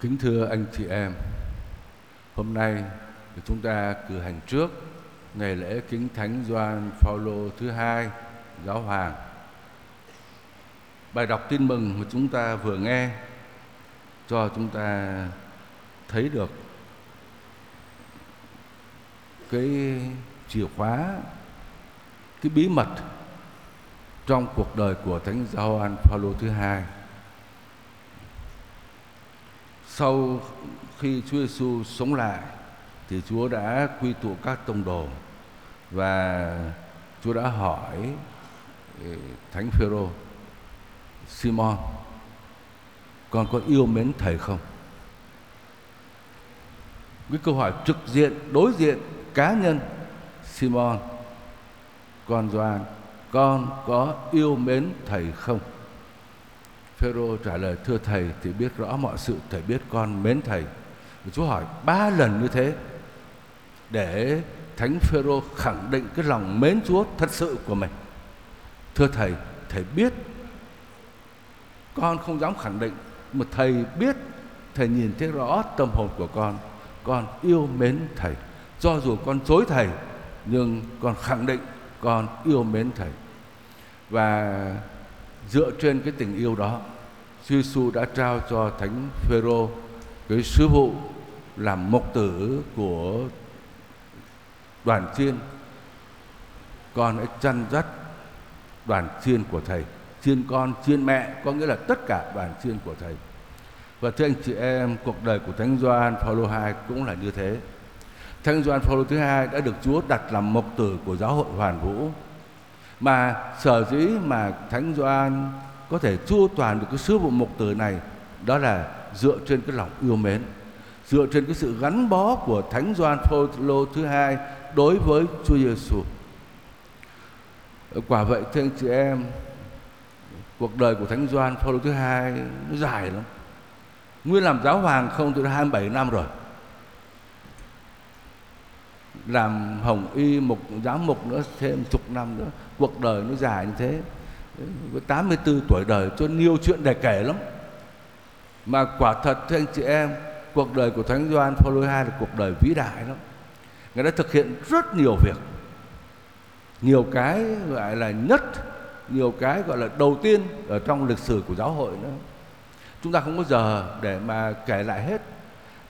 Kính thưa anh chị em, hôm nay chúng ta cử hành trước ngày lễ kính thánh Gioan Phaolô thứ hai giáo hoàng. Bài đọc tin mừng mà chúng ta vừa nghe cho chúng ta thấy được cái chìa khóa cái bí mật trong cuộc đời của thánh Gioan Phaolô thứ hai sau khi Chúa Giêsu sống lại, thì Chúa đã quy tụ các tông đồ và Chúa đã hỏi ừ, Thánh Phêrô, Simon, con có yêu mến thầy không? Cái câu hỏi trực diện, đối diện cá nhân, Simon, con Gioan, con có yêu mến thầy không? Phêrô trả lời thưa thầy thì biết rõ mọi sự thầy biết con mến thầy. Chúa hỏi ba lần như thế để Thánh Phêrô khẳng định cái lòng mến Chúa thật sự của mình. Thưa thầy, thầy biết con không dám khẳng định mà thầy biết thầy nhìn thấy rõ tâm hồn của con con yêu mến thầy cho dù con chối thầy nhưng con khẳng định con yêu mến thầy và dựa trên cái tình yêu đó Chúa Giêsu đã trao cho thánh Phêrô cái sứ vụ làm mục tử của đoàn chiên. Con hãy chăn dắt đoàn chiên của thầy. Chiên con, chiên mẹ, có nghĩa là tất cả đoàn chiên của thầy. Và thưa anh chị em, cuộc đời của thánh Gioan Phaolô II cũng là như thế. Thánh Gioan Phaolô thứ hai đã được Chúa đặt làm mục tử của giáo hội Hoàn Vũ mà sở dĩ mà thánh Gioan có thể chu toàn được cái sứ vụ mục tử này, đó là dựa trên cái lòng yêu mến, dựa trên cái sự gắn bó của thánh Gioan Phaolô thứ hai đối với Chúa Giêsu quả vậy, thưa anh chị em, cuộc đời của thánh Gioan Phaolô thứ hai nó dài lắm. Nguyên làm giáo hoàng không từ 27 năm rồi làm hồng y mục, giám mục nữa, thêm chục năm nữa. Cuộc đời nó dài như thế. Với 84 tuổi đời, cho nhiều chuyện để kể lắm. Mà quả thật, thưa anh chị em, cuộc đời của thánh Gioan Phaolô II là cuộc đời vĩ đại lắm. Người đã thực hiện rất nhiều việc. Nhiều cái gọi là nhất, nhiều cái gọi là đầu tiên ở trong lịch sử của giáo hội nữa. Chúng ta không có giờ để mà kể lại hết.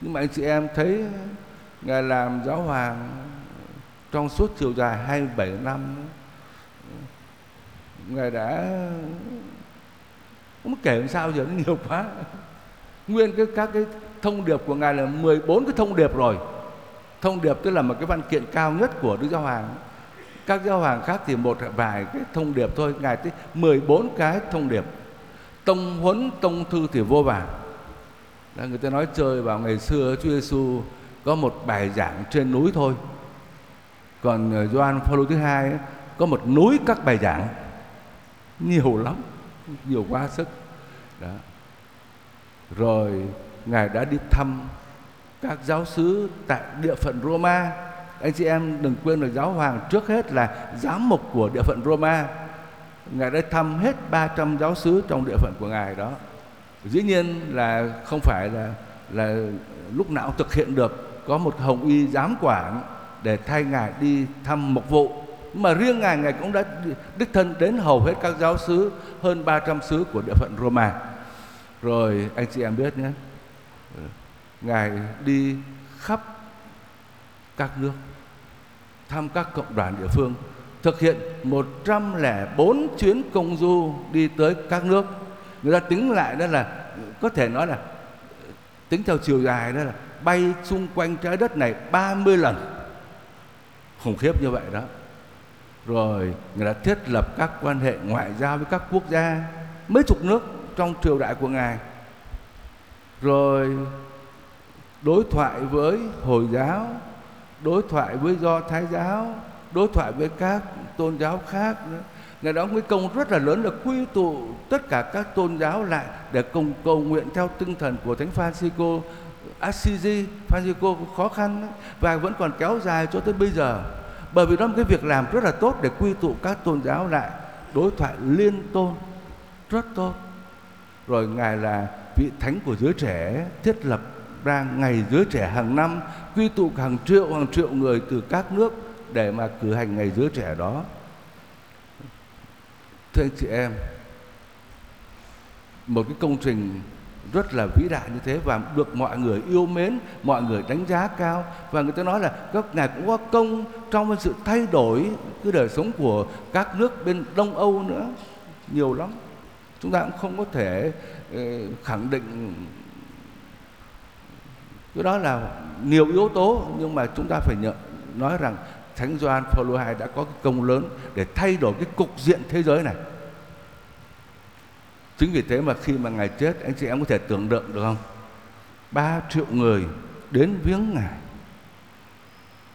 Nhưng mà anh chị em thấy ngài làm giáo hoàng trong suốt chiều dài 27 năm. Ngài đã không kể làm sao, giờ nó nhiều quá. Nguyên cái, các cái thông điệp của ngài là 14 cái thông điệp rồi. Thông điệp tức là một cái văn kiện cao nhất của đức giáo hoàng. Các giáo hoàng khác thì một vài cái thông điệp thôi. Ngài tới 14 cái thông điệp. Tông huấn, tông thư thì vô vàn. Người ta nói chơi vào ngày xưa Chúa Giêsu có một bài giảng trên núi thôi. Còn Doan Gioan Phaolô thứ hai có một núi các bài giảng. Nhiều lắm, nhiều quá sức. Đó. Rồi, ngài đã đi thăm các giáo sứ tại địa phận Roma. Anh chị em đừng quên là giáo hoàng trước hết là giám mục của địa phận Roma. Ngài đã thăm hết 300 giáo sứ trong địa phận của ngài đó. Dĩ nhiên là không phải là là lúc nào thực hiện được có một hồng y giám quản để thay ngài đi thăm mục vụ. Mà riêng ngài ngài cũng đã đích thân đến hầu hết các giáo sứ hơn 300 sứ của địa phận Roma. Rồi, anh chị em biết nhé, ngài đi khắp các nước, thăm các cộng đoàn địa phương, thực hiện 104 chuyến công du đi tới các nước. Người ta tính lại đó là, có thể nói là, tính theo chiều dài đó là bay xung quanh trái đất này 30 lần. Khủng khiếp như vậy đó. Rồi, người đã thiết lập các quan hệ ngoại giao với các quốc gia, mấy chục nước trong triều đại của ngài. Rồi, đối thoại với hồi giáo, đối thoại với do thái giáo, đối thoại với các tôn giáo khác. Ngài đóng cái công rất là lớn là quy tụ tất cả các tôn giáo lại để cùng cầu nguyện theo tinh thần của Thánh Francisco Assisi, Francisco khó khăn và vẫn còn kéo dài cho tới bây giờ. Bởi vì đó là cái việc làm rất là tốt để quy tụ các tôn giáo lại, đối thoại liên tôn rất tốt. Rồi Ngài là vị thánh của giới trẻ thiết lập ra ngày giới trẻ hàng năm quy tụ hàng triệu hàng triệu người từ các nước để mà cử hành ngày giới trẻ đó thưa anh chị em một cái công trình rất là vĩ đại như thế và được mọi người yêu mến, mọi người đánh giá cao và người ta nói là các ngài cũng có công trong sự thay đổi cái đời sống của các nước bên Đông Âu nữa nhiều lắm. Chúng ta cũng không có thể ờ, khẳng định cái đó là nhiều yếu tố nhưng mà chúng ta phải nhận nói rằng Thánh Gioan Phaolô II đã có cái công lớn để thay đổi cái cục diện thế giới này. Chính vì thế mà khi mà Ngài chết, Anh chị em có thể tưởng tượng được không? Ba triệu người đến viếng Ngài.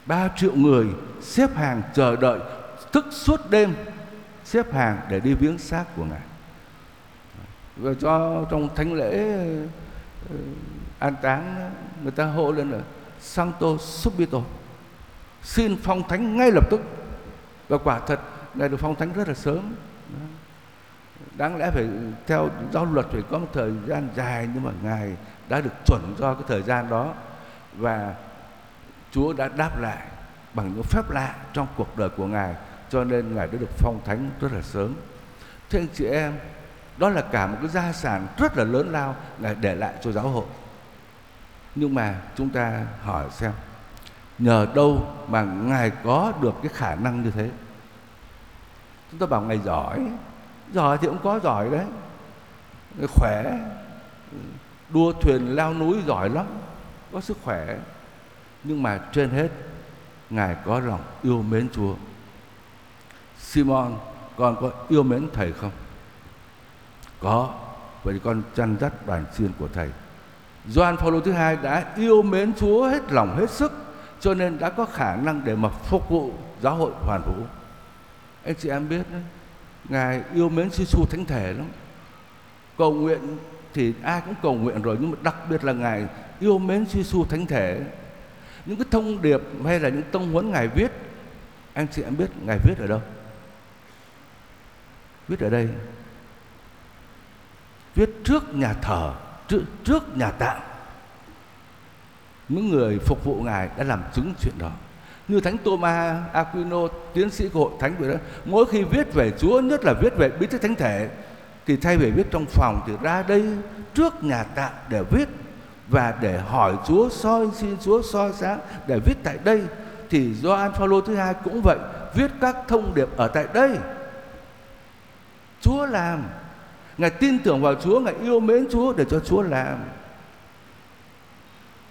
Ba triệu người xếp hàng chờ đợi, Thức suốt đêm xếp hàng để đi viếng xác của Ngài. Và cho trong thánh lễ ờ, an táng, Người ta hô lên là santo Subito, Xin phong thánh ngay lập tức. Và quả thật, Ngài được phong thánh rất là sớm đáng lẽ phải theo giáo luật phải có một thời gian dài nhưng mà ngài đã được chuẩn do cái thời gian đó và Chúa đã đáp lại bằng những phép lạ trong cuộc đời của ngài cho nên ngài đã được phong thánh rất là sớm. Thưa anh chị em, đó là cả một cái gia sản rất là lớn lao ngài để lại cho giáo hội. Nhưng mà chúng ta hỏi xem nhờ đâu mà ngài có được cái khả năng như thế? Chúng ta bảo ngài giỏi giỏi thì cũng có giỏi đấy. Khỏe đua thuyền leo núi giỏi lắm có sức khỏe. Nhưng mà trên hết ngài có lòng yêu mến chúa. Simon con có yêu mến thầy không? Có vậy con chăn dắt đoàn chiên của thầy. Gioan Phaolô thứ hai đã yêu mến Chúa hết lòng hết sức cho nên đã có khả năng để mà phục vụ giáo hội hoàn vũ. Anh chị em biết đấy, ngài yêu mến Chúa Giêsu thánh thể lắm. Cầu nguyện thì ai cũng cầu nguyện rồi nhưng mà đặc biệt là ngài yêu mến Chúa Giêsu thánh thể. Những cái thông điệp hay là những tông huấn ngài viết anh chị em biết ngài viết ở đâu? Viết ở đây. Viết trước nhà thờ trước, trước nhà tạm những người phục vụ ngài đã làm chứng chuyện đó như thánh Thomas Aquino, tiến sĩ của hội thánh vậy đó. Mỗi khi viết về Chúa, nhất là viết về bí tích thánh thể, thì thay vì viết trong phòng thì ra đây trước nhà tạm để viết và để hỏi Chúa, soi xin Chúa soi sáng để viết tại đây. Thì Gioan Phaolô thứ hai cũng vậy, viết các thông điệp ở tại đây. Chúa làm. Ngài tin tưởng vào Chúa, Ngài yêu mến Chúa để cho Chúa làm.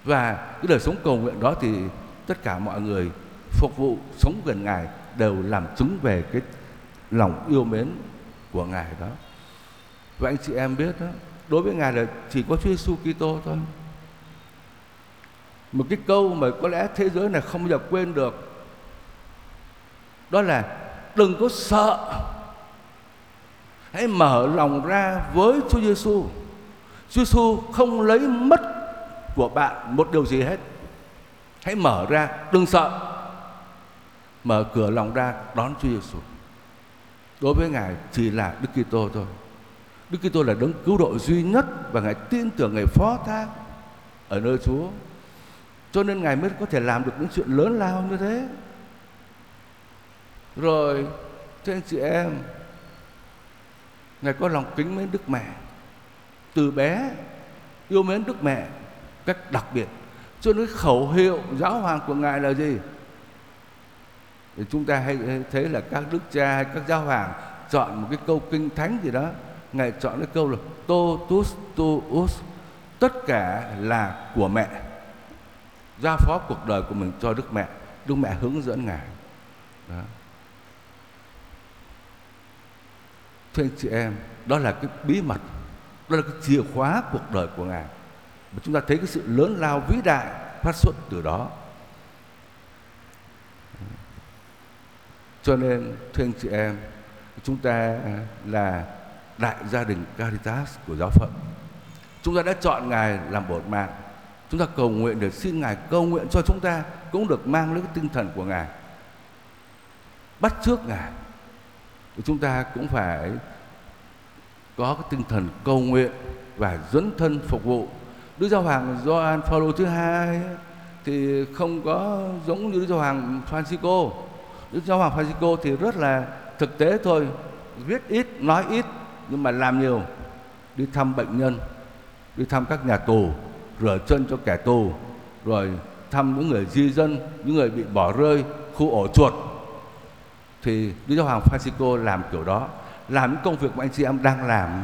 Và cái đời sống cầu nguyện đó thì tất cả mọi người phục vụ sống gần ngài đều làm chứng về cái lòng yêu mến của ngài đó. Và anh chị em biết đó, đối với ngài là chỉ có Chúa Giêsu Kitô thôi. Một cái câu mà có lẽ thế giới này không bao giờ quên được, đó là đừng có sợ. Hãy mở lòng ra với Chúa Giêsu Chúa Giêsu không lấy mất của bạn một điều gì hết. Hãy mở ra, đừng sợ mở cửa lòng ra đón Chúa Giêsu. Đối với Ngài chỉ là Đức Kitô thôi. Đức Kitô là đấng cứu độ duy nhất và Ngài tin tưởng Ngài phó thác ở nơi Chúa. Cho nên Ngài mới có thể làm được những chuyện lớn lao như thế. Rồi thưa anh chị em, Ngài có lòng kính mến Đức Mẹ. Từ bé yêu mến Đức Mẹ cách đặc biệt. Cho nên khẩu hiệu giáo hoàng của Ngài là gì? Thì chúng ta hay thấy là các đức cha hay các giáo hoàng chọn một cái câu kinh thánh gì đó. Ngài chọn cái câu là totus tuus tất cả là của mẹ, giao phó cuộc đời của mình cho đức mẹ. Đức mẹ hướng dẫn ngài. Đó. thưa anh chị em, đó là cái bí mật, đó là cái chìa khóa cuộc đời của ngài. Và chúng ta thấy cái sự lớn lao vĩ đại phát xuất từ đó. Cho nên thưa anh chị em, chúng ta à, là đại gia đình Caritas của giáo phận. Chúng ta đã chọn Ngài làm bổn mạng. Chúng ta cầu nguyện để xin Ngài cầu nguyện cho chúng ta cũng được mang lấy cái tinh thần của Ngài. Bắt trước Ngài. Chúng ta cũng phải có cái tinh thần cầu nguyện và dẫn thân phục vụ Đức Giáo Hoàng Gioan Phaolô thứ hai thì không có giống như Đức Giáo Hoàng Francisco. Đức Giáo Hoàng Francisco thì rất là thực tế thôi, viết ít, nói ít nhưng mà làm nhiều. Đi thăm bệnh nhân, đi thăm các nhà tù, rửa chân cho kẻ tù, rồi thăm những người di dân, những người bị bỏ rơi, khu ổ chuột. Thì Đức Giáo Hoàng Francisco làm kiểu đó, làm những công việc mà anh chị em đang làm.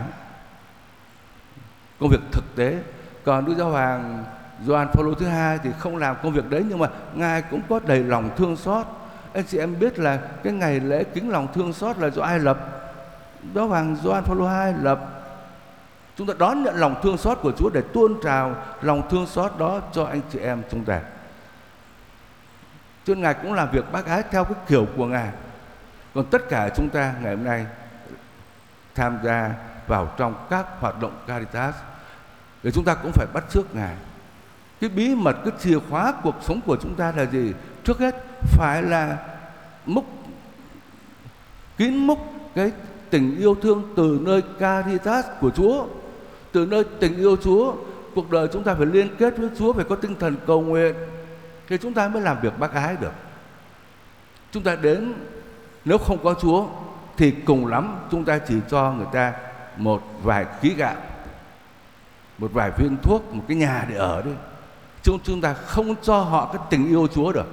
Công việc thực tế còn Đức Giáo Hoàng Gioan Phaolô thứ hai thì không làm công việc đấy nhưng mà ngài cũng có đầy lòng thương xót. Anh chị em biết là cái ngày lễ kính lòng thương xót là do ai lập? Giáo Hoàng Gioan Phaolô II lập. Chúng ta đón nhận lòng thương xót của Chúa để tuôn trào lòng thương xót đó cho anh chị em chúng ta. Cho Ngài cũng làm việc bác ái theo cái kiểu của Ngài. Còn tất cả chúng ta ngày hôm nay tham gia vào trong các hoạt động Caritas thì chúng ta cũng phải bắt trước Ngài. Cái bí mật, cái chìa khóa cuộc sống của chúng ta là gì? Trước hết phải là múc kín múc cái tình yêu thương từ nơi caritas của Chúa, từ nơi tình yêu Chúa. Cuộc đời chúng ta phải liên kết với Chúa, phải có tinh thần cầu nguyện thì chúng ta mới làm việc bác ái được. Chúng ta đến nếu không có Chúa thì cùng lắm chúng ta chỉ cho người ta một vài ký gạo một vài viên thuốc một cái nhà để ở đi chúng chúng ta không cho họ cái tình yêu Chúa được.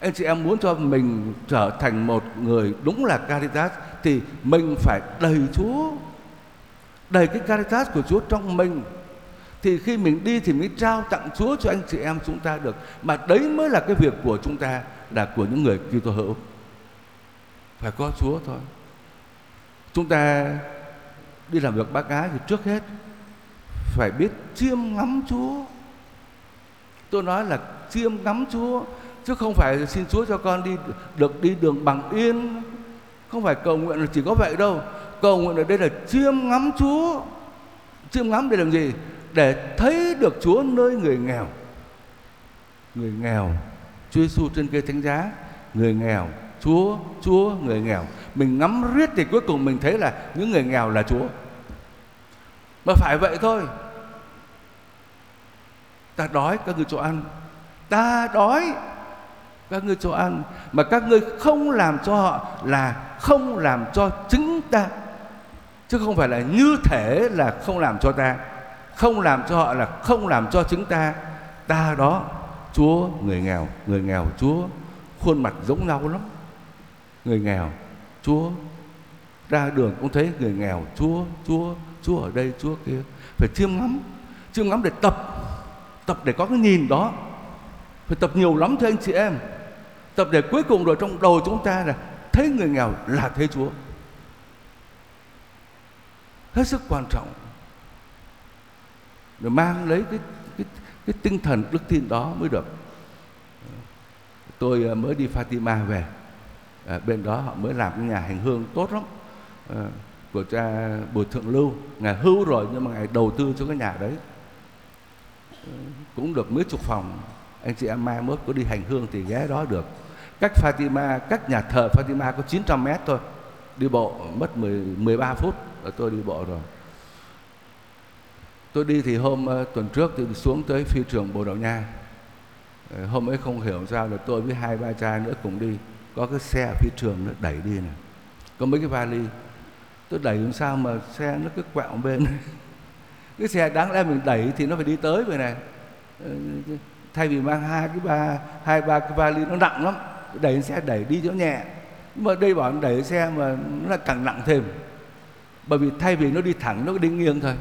Anh chị em muốn cho mình trở thành một người đúng là Caritas thì mình phải đầy Chúa, đầy cái Caritas của Chúa trong mình. Thì khi mình đi thì mới trao tặng Chúa cho anh chị em chúng ta được. Mà đấy mới là cái việc của chúng ta, là của những người Kitô hữu. Phải có Chúa thôi. Chúng ta đi làm việc bác ái thì trước hết phải biết chiêm ngắm Chúa. Tôi nói là chiêm ngắm Chúa chứ không phải xin Chúa cho con đi được đi đường bằng yên. Không phải cầu nguyện là chỉ có vậy đâu. Cầu nguyện ở đây là chiêm ngắm Chúa. Chiêm ngắm để làm gì? Để thấy được Chúa nơi người nghèo. Người nghèo, Chúa Giêsu trên cây thánh giá, người nghèo, Chúa, Chúa, người nghèo. Mình ngắm riết thì cuối cùng mình thấy là những người nghèo là Chúa. Mà phải vậy thôi Ta đói, các ngươi cho ăn. Ta đói, các ngươi cho ăn. Mà các ngươi không làm cho họ Là không làm cho chính ta. Chứ không phải là như thể là không làm cho ta. Không làm cho họ là không làm cho chính ta. Ta đó, Chúa, người nghèo Người nghèo, Chúa, Khuôn mặt giống nhau lắm. Người nghèo, Chúa, Ra đường cũng thấy người nghèo, Chúa Chúa Chúa ở đây, Chúa kia. Phải chiêm ngắm Chiêm ngắm để tập. Tập để có cái nhìn đó. Phải tập nhiều lắm thưa anh chị em. Tập để cuối cùng rồi trong đầu chúng ta là Thấy người nghèo là thấy Chúa. Hết sức quan trọng. Để mang lấy cái, cái, cái tinh thần đức tin đó mới được. Tôi ờ, mới đi Fatima về. À, Bên đó họ mới làm cái nhà hành hương tốt lắm. À, của cha Bùi Thượng Lưu. Ngài hưu rồi nhưng mà ngài đầu tư cho cái nhà đấy cũng được mấy chục phòng. Anh chị em mai mốt có đi hành hương thì ghé đó được. Cách Fatima cách nhà thờ Fatima có 900 mét thôi. Đi bộ mất 10, 13 phút là tôi đi bộ rồi. Tôi đi thì hôm uh, tuần trước thì xuống tới phi trường Bồ Đào Nha. Ờ, hôm ấy không hiểu sao là tôi với hai ba cha nữa cùng đi. Có cái xe phi trường nó đẩy đi này có mấy cái vali. Tôi đẩy làm sao mà xe nó cứ quẹo bên. cái xe đáng lẽ mình đẩy thì nó phải đi tới vậy này. Ờ, thay vì mang hai cái ba, hai ba cái vali nó nặng lắm, đẩy xe đẩy đi cho nhẹ. Nhưng mà đây bảo đẩy xe mà nó là càng nặng thêm. Bởi vì thay vì nó đi thẳng, nó đi nghiêng thôi.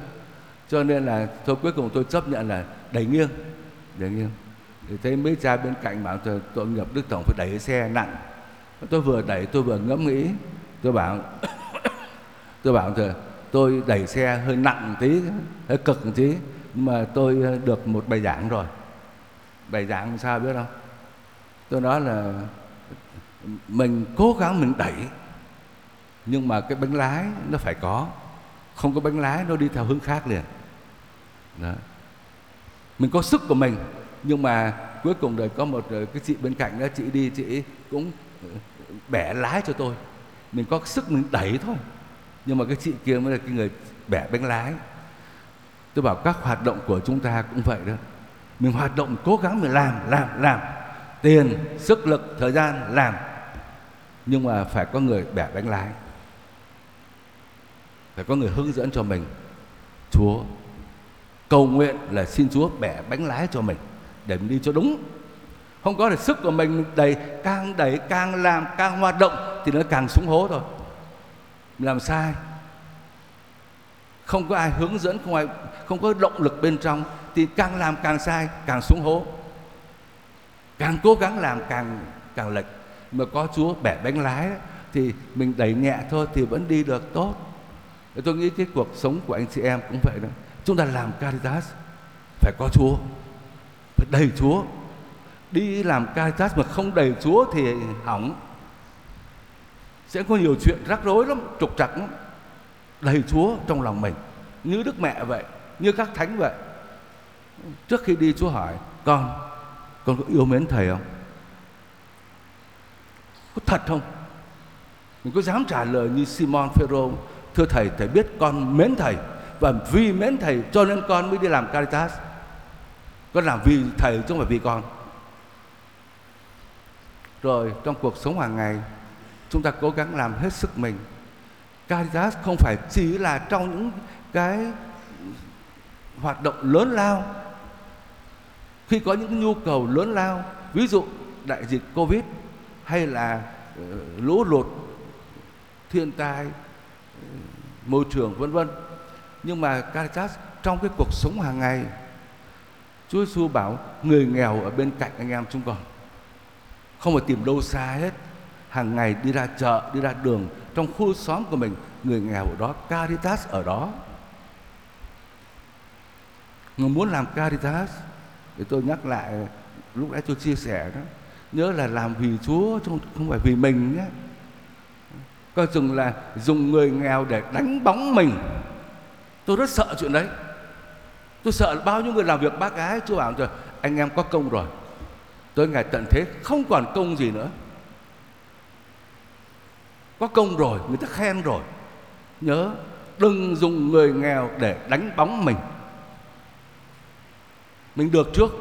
Cho nên là thôi cuối cùng tôi chấp nhận là đẩy nghiêng đẩy nghiêng. Thì thấy mấy cha bên cạnh bảo tôi, tội nghiệp đức tổng phải đẩy xe nặng. Tôi vừa đẩy, tôi vừa ngẫm nghĩ. Tôi bảo tôi bảo thôi tôi đẩy xe hơi nặng tí, hơi cực một tí, mà tôi được một bài giảng rồi. Bài giảng sao biết không tôi nói là mình cố gắng mình đẩy, nhưng mà cái bánh lái nó phải có. Không có bánh lái nó đi theo hướng khác liền. Đó. mình có sức của mình, nhưng mà cuối cùng rồi có một ờ, cái chị bên cạnh đó, chị đi, chị cũng ờ, bẻ lái cho tôi. Mình có sức mình đẩy thôi nhưng mà cái chị kia mới là cái người bẻ bánh lái tôi bảo các hoạt động của chúng ta cũng vậy đó. Mình hoạt động cố gắng mình làm làm làm. Tiền, sức lực, thời gian, làm. Nhưng mà phải có người bẻ bánh lái phải có người hướng dẫn cho mình. Chúa, cầu nguyện là xin chúa bẻ bánh lái cho mình, để mình đi cho đúng. Không có được sức của mình đầy, càng đẩy, càng làm, càng hoạt động thì nó càng xuống hố thôi làm sai. Không có ai hướng dẫn, không ai, không có động lực bên trong, thì càng làm càng sai, càng xuống hố. Càng cố gắng làm càng càng lệch. Mà có Chúa bẻ bánh lái thì mình đẩy nhẹ thôi thì vẫn đi được tốt. Tôi nghĩ cái cuộc sống của anh chị em cũng vậy đó. Chúng ta làm caritas, phải có Chúa. Phải đầy Chúa. Đi làm caritas mà không đầy Chúa thì hỏng sẽ có nhiều chuyện rắc rối lắm, trục trặc lắm. Đầy Chúa trong lòng mình, như Đức Mẹ vậy, như các thánh vậy. Trước khi đi Chúa hỏi, con con có yêu mến thầy không? Có thật không? Mình có dám trả lời như Simon Phêrô, thưa thầy thầy biết con mến thầy, và vì mến thầy cho nên con mới đi làm Caritas. Con làm vì thầy chứ không phải vì con. Rồi trong cuộc sống hàng ngày chúng ta cố gắng làm hết sức mình. Caritas không phải chỉ là trong những cái hoạt động lớn lao. Khi có những nhu cầu lớn lao, ví dụ đại dịch covid hay là ờ, lũ lụt, thiên tai, môi trường, vân vân. Nhưng mà Caritas trong cái cuộc sống hàng ngày, Chúa Giêsu bảo người nghèo ở bên cạnh anh em chúng con, không phải tìm đâu xa hết hàng ngày đi ra chợ, đi ra đường, trong khu xóm của mình, người nghèo ở đó, Caritas ở đó. Người muốn làm Caritas thì tôi nhắc lại, lúc nãy tôi chia sẻ đó, nhớ là làm vì Chúa chứ không phải vì mình nhé. Coi chừng là dùng người nghèo để đánh bóng mình. Tôi rất sợ chuyện đấy. Tôi sợ bao nhiêu người làm việc bác gái chúa bảo rồi anh em có công rồi. Tôi ngày tận thế không còn công gì nữa có công rồi, người ta khen rồi. Nhớ, đừng dùng người nghèo để đánh bóng mình. Mình được trước,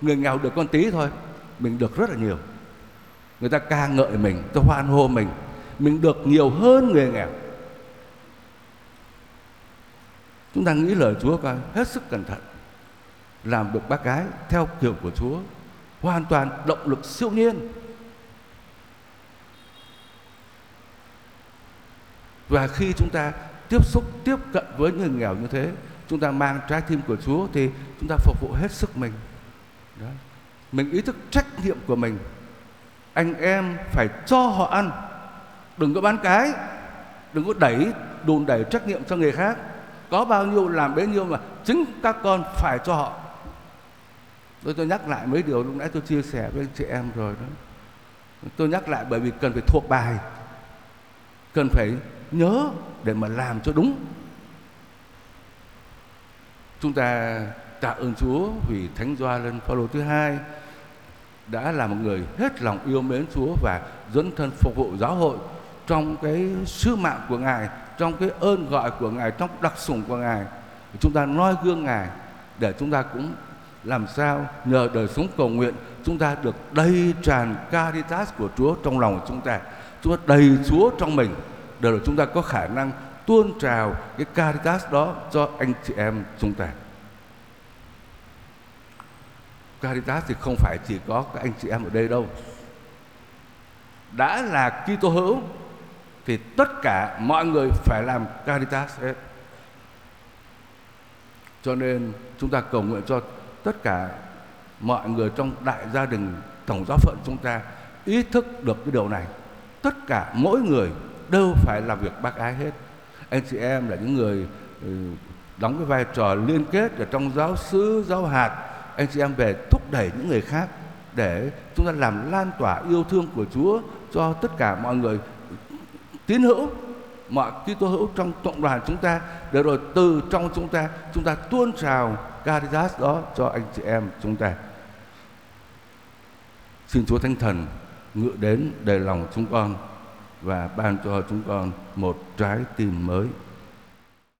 người nghèo được con tí thôi, mình được rất là nhiều. Người ta ca ngợi mình ta hoan hô mình mình được nhiều hơn người nghèo. Chúng ta nghĩ lời Chúa coi, hết sức cẩn thận. Làm được bác gái theo kiểu của Chúa, hoàn toàn động lực siêu nhiên. Và khi chúng ta tiếp xúc, tiếp cận với người nghèo như thế, chúng ta mang trái tim của Chúa thì chúng ta phục vụ hết sức mình. Đó. mình ý thức trách nhiệm của mình. Anh em phải cho họ ăn. Đừng có bán cái. Đừng có đẩy, đùn đẩy trách nhiệm cho người khác. Có bao nhiêu làm bấy nhiêu mà chính các con phải cho họ. Tôi tôi nhắc lại mấy điều lúc nãy tôi chia sẻ với anh chị em rồi đó. Tôi nhắc lại bởi vì cần phải thuộc bài. Cần phải nhớ để mà làm cho đúng chúng ta tạ ơn Chúa vì Thánh Gioan Phaolô thứ hai đã là một người hết lòng yêu mến Chúa và dẫn thân phục vụ giáo hội trong cái sứ mạng của Ngài, trong cái ơn gọi của Ngài, trong đặc sủng của Ngài. Chúng ta noi gương Ngài để chúng ta cũng làm sao nhờ đời sống cầu nguyện chúng ta được đầy tràn caritas của Chúa trong lòng của chúng ta. Chúa đầy Chúa trong mình đều là chúng ta có khả năng tuôn trào cái caritas đó cho anh chị em chúng ta. Caritas thì không phải chỉ có các anh chị em ở đây đâu. Đã là Kitô hữu thì tất cả mọi người phải làm Caritas hết. Cho nên chúng ta cầu nguyện cho tất cả mọi người trong đại gia đình, tổng giáo phận chúng ta ý thức được cái điều này. Tất cả mỗi người đâu phải làm việc bác ái hết. Anh chị em là những người ừ, đóng cái vai trò liên kết ở trong giáo sứ, giáo hạt. Anh chị em về thúc đẩy những người khác để chúng ta làm lan tỏa yêu thương của Chúa cho tất cả mọi người tín hữu mọi Kitô hữu trong cộng đoàn chúng ta để rồi từ trong chúng ta chúng ta tuôn trào caritas đó cho anh chị em chúng ta xin Chúa Thánh Thần ngự đến đầy lòng chúng con và ban cho chúng con một trái tim mới.